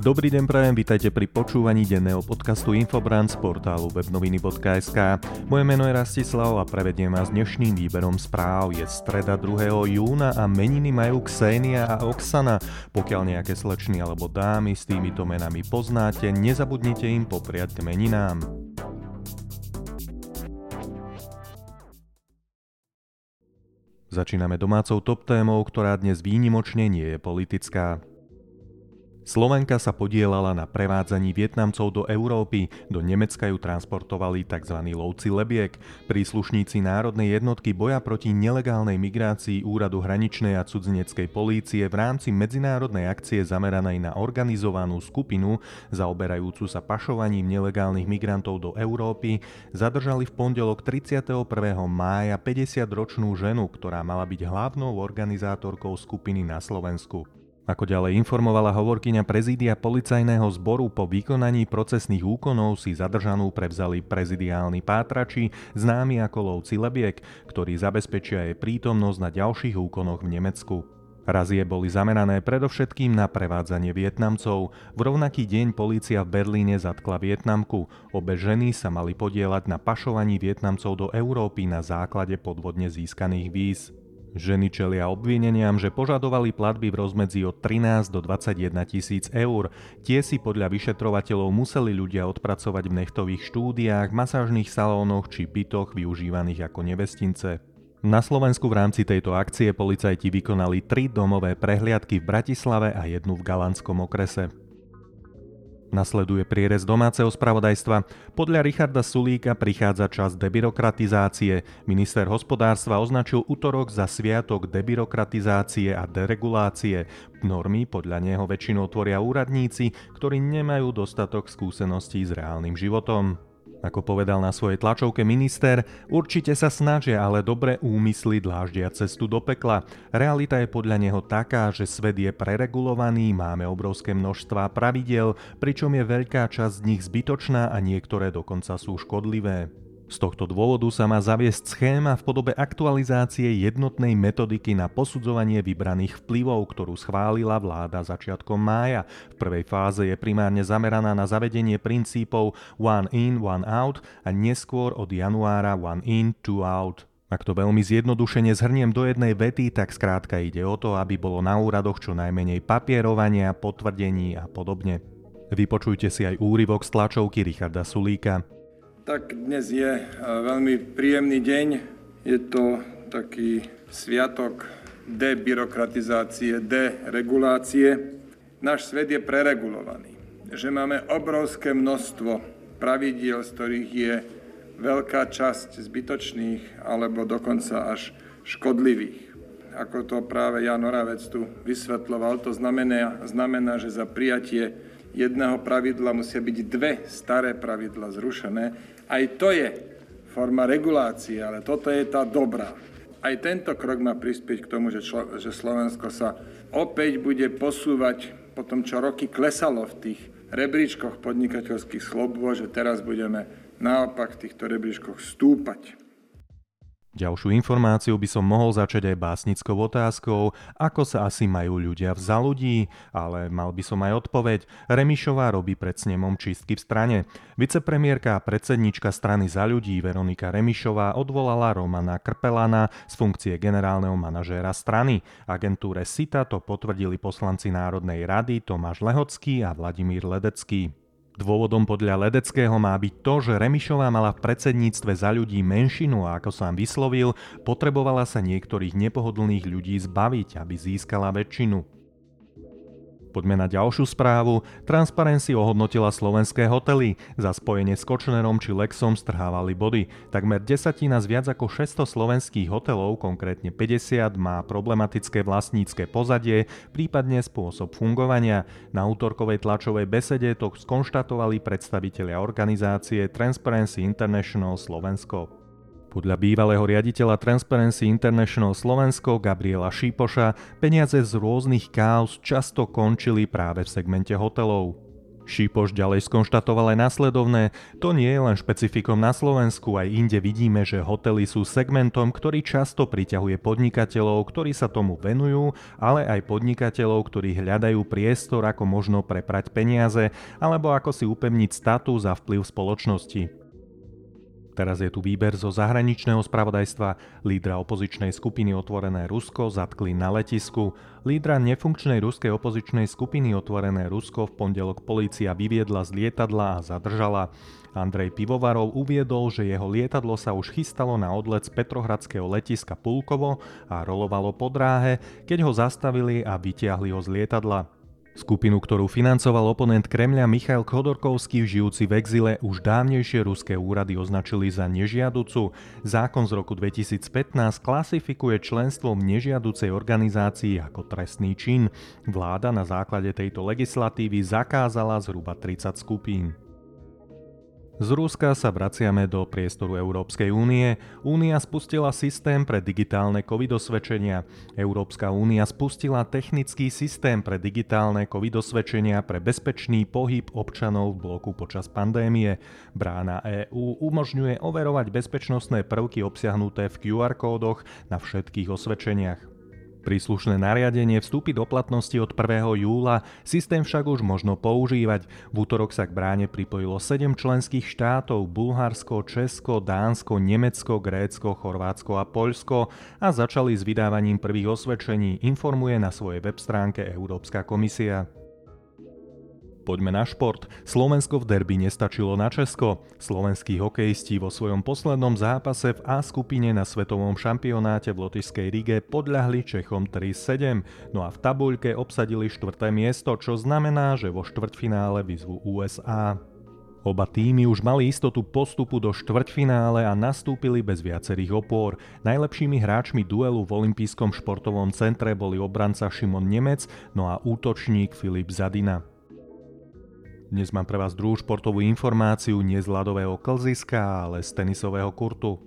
Dobrý deň prajem, vítajte pri počúvaní denného podcastu Infobrand z portálu webnoviny.sk. Moje meno je Rastislav a prevediem vás dnešným výberom správ. Je streda 2. júna a meniny majú Ksenia a Oksana. Pokiaľ nejaké slečny alebo dámy s týmito menami poznáte, nezabudnite im popriať k meninám. Začíname domácou top témou, ktorá dnes výnimočne nie je politická. Slovenka sa podielala na prevádzaní Vietnamcov do Európy, do Nemecka ju transportovali tzv. lovci lebiek. Príslušníci Národnej jednotky boja proti nelegálnej migrácii Úradu hraničnej a cudzineckej polície v rámci medzinárodnej akcie zameranej na organizovanú skupinu zaoberajúcu sa pašovaním nelegálnych migrantov do Európy zadržali v pondelok 31. mája 50-ročnú ženu, ktorá mala byť hlavnou organizátorkou skupiny na Slovensku. Ako ďalej informovala hovorkyňa prezídia policajného zboru po vykonaní procesných úkonov si zadržanú prevzali prezidiálni pátrači, známi ako lovci lebiek, ktorí zabezpečia jej prítomnosť na ďalších úkonoch v Nemecku. Razie boli zamerané predovšetkým na prevádzanie Vietnamcov. V rovnaký deň polícia v Berlíne zatkla Vietnamku. Obe ženy sa mali podielať na pašovaní Vietnamcov do Európy na základe podvodne získaných víz. Ženy čelia obvineniam, že požadovali platby v rozmedzi od 13 do 21 tisíc eur. Tie si podľa vyšetrovateľov museli ľudia odpracovať v nechtových štúdiách, masážnych salónoch či bytoch využívaných ako nevestince. Na Slovensku v rámci tejto akcie policajti vykonali tri domové prehliadky v Bratislave a jednu v Galanskom okrese. Nasleduje prierez domáceho spravodajstva. Podľa Richarda Sulíka prichádza čas debirokratizácie. Minister hospodárstva označil útorok za sviatok debirokratizácie a deregulácie. Normy podľa neho väčšinou tvoria úradníci, ktorí nemajú dostatok skúseností s reálnym životom. Ako povedal na svojej tlačovke minister, určite sa snažia, ale dobre úmysly dláždia cestu do pekla. Realita je podľa neho taká, že svet je preregulovaný, máme obrovské množstva pravidel, pričom je veľká časť z nich zbytočná a niektoré dokonca sú škodlivé. Z tohto dôvodu sa má zaviesť schéma v podobe aktualizácie jednotnej metodiky na posudzovanie vybraných vplyvov, ktorú schválila vláda začiatkom mája. V prvej fáze je primárne zameraná na zavedenie princípov one in, one out a neskôr od januára one in, two out. Ak to veľmi zjednodušene zhrniem do jednej vety, tak skrátka ide o to, aby bolo na úradoch čo najmenej papierovania, potvrdení a podobne. Vypočujte si aj úryvok z tlačovky Richarda Sulíka. Tak dnes je e, veľmi príjemný deň. Je to taký sviatok debirokratizácie, deregulácie. Náš svet je preregulovaný. Že máme obrovské množstvo pravidiel, z ktorých je veľká časť zbytočných alebo dokonca až škodlivých. Ako to práve Jan Oravec tu vysvetloval, to znamená, znamená, že za prijatie jedného pravidla musia byť dve staré pravidla zrušené. Aj to je forma regulácie, ale toto je tá dobrá. Aj tento krok má prispieť k tomu, že, člo, že Slovensko sa opäť bude posúvať po tom, čo roky klesalo v tých rebríčkoch podnikateľských slobôd, že teraz budeme naopak v týchto rebríčkoch stúpať. Ďalšiu informáciu by som mohol začať aj básnickou otázkou, ako sa asi majú ľudia v ľudí, ale mal by som aj odpoveď. Remišová robí pred snemom čistky v strane. Vicepremiérka a predsednička strany za ľudí Veronika Remišová odvolala Romana Krpelana z funkcie generálneho manažéra strany. Agentúre SITA to potvrdili poslanci Národnej rady Tomáš Lehocký a Vladimír Ledecký. Dôvodom podľa Ledeckého má byť to, že Remišová mala v predsedníctve za ľudí menšinu a ako sám vyslovil, potrebovala sa niektorých nepohodlných ľudí zbaviť, aby získala väčšinu. Poďme na ďalšiu správu. Transparency ohodnotila slovenské hotely. Za spojenie s Kočnerom či Lexom strhávali body. Takmer desatina z viac ako 600 slovenských hotelov, konkrétne 50, má problematické vlastnícke pozadie, prípadne spôsob fungovania. Na útorkovej tlačovej besede to skonštatovali predstavitelia organizácie Transparency International Slovensko. Podľa bývalého riaditeľa Transparency International Slovensko Gabriela Šípoša peniaze z rôznych káuz často končili práve v segmente hotelov. Šipoš ďalej skonštatoval aj následovné, to nie je len špecifikom na Slovensku, aj inde vidíme, že hotely sú segmentom, ktorý často priťahuje podnikateľov, ktorí sa tomu venujú, ale aj podnikateľov, ktorí hľadajú priestor, ako možno preprať peniaze, alebo ako si upevniť status a vplyv spoločnosti. Teraz je tu výber zo zahraničného spravodajstva. Lídra opozičnej skupiny Otvorené Rusko zatkli na letisku. Lídra nefunkčnej ruskej opozičnej skupiny Otvorené Rusko v pondelok polícia vyviedla z lietadla a zadržala. Andrej Pivovarov uviedol, že jeho lietadlo sa už chystalo na odlet z Petrohradského letiska Pulkovo a rolovalo po dráhe, keď ho zastavili a vytiahli ho z lietadla. Skupinu, ktorú financoval oponent Kremľa Michail Khodorkovský, žijúci v exile, už dávnejšie ruské úrady označili za nežiaducu. Zákon z roku 2015 klasifikuje členstvo v nežiaducej organizácii ako trestný čin. Vláda na základe tejto legislatívy zakázala zhruba 30 skupín. Z Ruska sa vraciame do priestoru Európskej únie. Únia spustila systém pre digitálne covidosvedčenia. Európska únia spustila technický systém pre digitálne covidosvedčenia pre bezpečný pohyb občanov v bloku počas pandémie. Brána EÚ umožňuje overovať bezpečnostné prvky obsiahnuté v QR kódoch na všetkých osvedčeniach. Príslušné nariadenie vstúpi do platnosti od 1. júla, systém však už možno používať. V útorok sa k bráne pripojilo 7 členských štátov Bulharsko, Česko, Dánsko, Nemecko, Grécko, Chorvátsko a Poľsko a začali s vydávaním prvých osvedčení, informuje na svojej web stránke Európska komisia. Poďme na šport. Slovensko v derby nestačilo na Česko. Slovenskí hokejisti vo svojom poslednom zápase v A skupine na svetovom šampionáte v Lotyšskej Rige podľahli Čechom 3-7, no a v tabuľke obsadili štvrté miesto, čo znamená, že vo štvrťfinále vyzvu USA. Oba týmy už mali istotu postupu do štvrťfinále a nastúpili bez viacerých opôr. Najlepšími hráčmi duelu v olympijskom športovom centre boli obranca Šimon Nemec, no a útočník Filip Zadina. Dnes mám pre vás druhú športovú informáciu nie z ľadového klziska, ale z tenisového kurtu.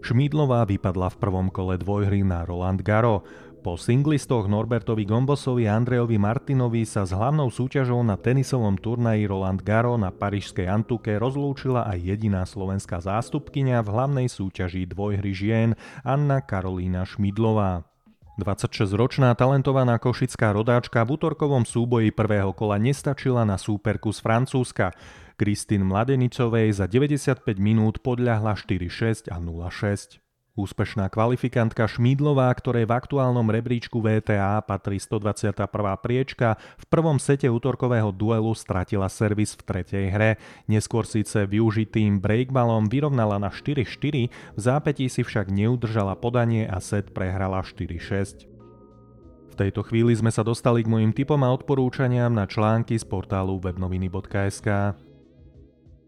Šmídlová vypadla v prvom kole dvojhry na Roland Garo. Po singlistoch Norbertovi Gombosovi a Andrejovi Martinovi sa s hlavnou súťažou na tenisovom turnaji Roland Garo na parížskej Antuke rozlúčila aj jediná slovenská zástupkyňa v hlavnej súťaži dvojhry žien Anna Karolína Šmidlová. 26-ročná talentovaná košická rodáčka v útorkovom súboji prvého kola nestačila na súperku z Francúzska. Kristín Mladenicovej za 95 minút podľahla 4-6 a 0-6. Úspešná kvalifikantka Šmídlová, ktorej v aktuálnom rebríčku VTA patrí 121. priečka, v prvom sete útorkového duelu stratila servis v tretej hre. Neskôr síce využitým breakballom vyrovnala na 4-4, v zápätí si však neudržala podanie a set prehrala 4-6. V tejto chvíli sme sa dostali k mojim typom a odporúčaniam na články z portálu webnoviny.sk.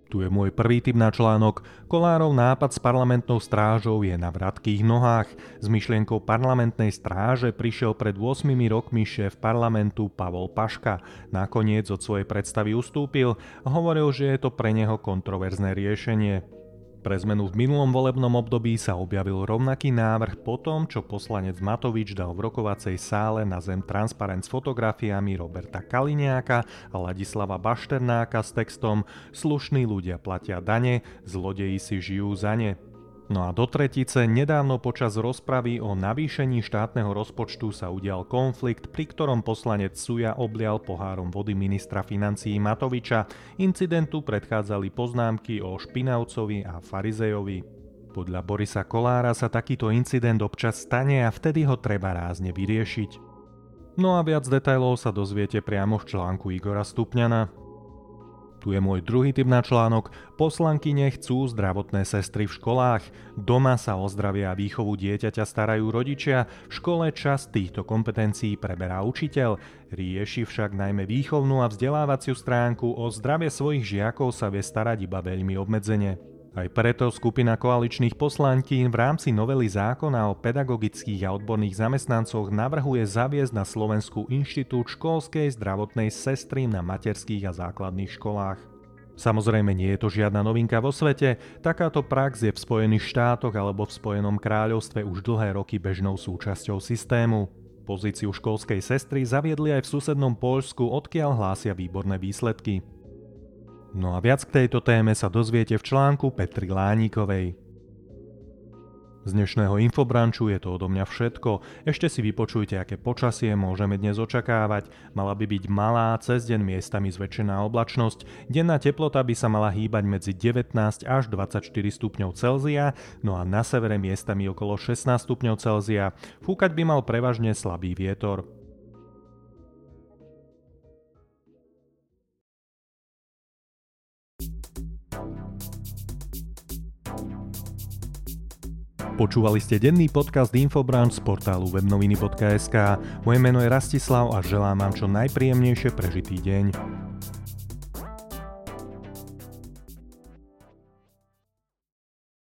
Tu je môj prvý tip na článok. Kolárov nápad s parlamentnou strážou je na vratkých nohách. S myšlienkou parlamentnej stráže prišiel pred 8 rokmi šéf parlamentu Pavol Paška. Nakoniec od svojej predstavy ustúpil a hovoril, že je to pre neho kontroverzné riešenie. Pre zmenu v minulom volebnom období sa objavil rovnaký návrh po tom, čo poslanec Matovič dal v rokovacej sále na zem transparent s fotografiami Roberta Kaliniáka a Ladislava Bašternáka s textom Slušní ľudia platia dane, zlodeji si žijú za ne. No a do tretice, nedávno počas rozpravy o navýšení štátneho rozpočtu sa udial konflikt, pri ktorom poslanec Suja oblial pohárom vody ministra financií Matoviča. Incidentu predchádzali poznámky o Špinavcovi a Farizejovi. Podľa Borisa Kolára sa takýto incident občas stane a vtedy ho treba rázne vyriešiť. No a viac detajlov sa dozviete priamo v článku Igora Stupňana. Tu je môj druhý typ na článok. Poslanky nechcú zdravotné sestry v školách. Doma sa o zdravie a výchovu dieťaťa starajú rodičia, v škole čas týchto kompetencií preberá učiteľ. Rieši však najmä výchovnú a vzdelávaciu stránku, o zdravie svojich žiakov sa vie starať iba veľmi obmedzene. Aj preto skupina koaličných poslankyň v rámci novely zákona o pedagogických a odborných zamestnancoch navrhuje zaviesť na Slovensku inštitút školskej zdravotnej sestry na materských a základných školách. Samozrejme nie je to žiadna novinka vo svete, takáto prax je v Spojených štátoch alebo v Spojenom kráľovstve už dlhé roky bežnou súčasťou systému. Pozíciu školskej sestry zaviedli aj v susednom Poľsku, odkiaľ hlásia výborné výsledky. No a viac k tejto téme sa dozviete v článku Petri Lánikovej. Z dnešného infobranču je to odo mňa všetko. Ešte si vypočujte, aké počasie môžeme dnes očakávať. Mala by byť malá, cez deň miestami zväčšená oblačnosť. Denná teplota by sa mala hýbať medzi 19 až 24 stupňov Celzia, no a na severe miestami okolo 16 stupňov Celzia. Fúkať by mal prevažne slabý vietor. Počúvali ste denný podcast Infobranch z portálu webnoviny.sk. Moje meno je Rastislav a želám vám čo najpríjemnejšie prežitý deň.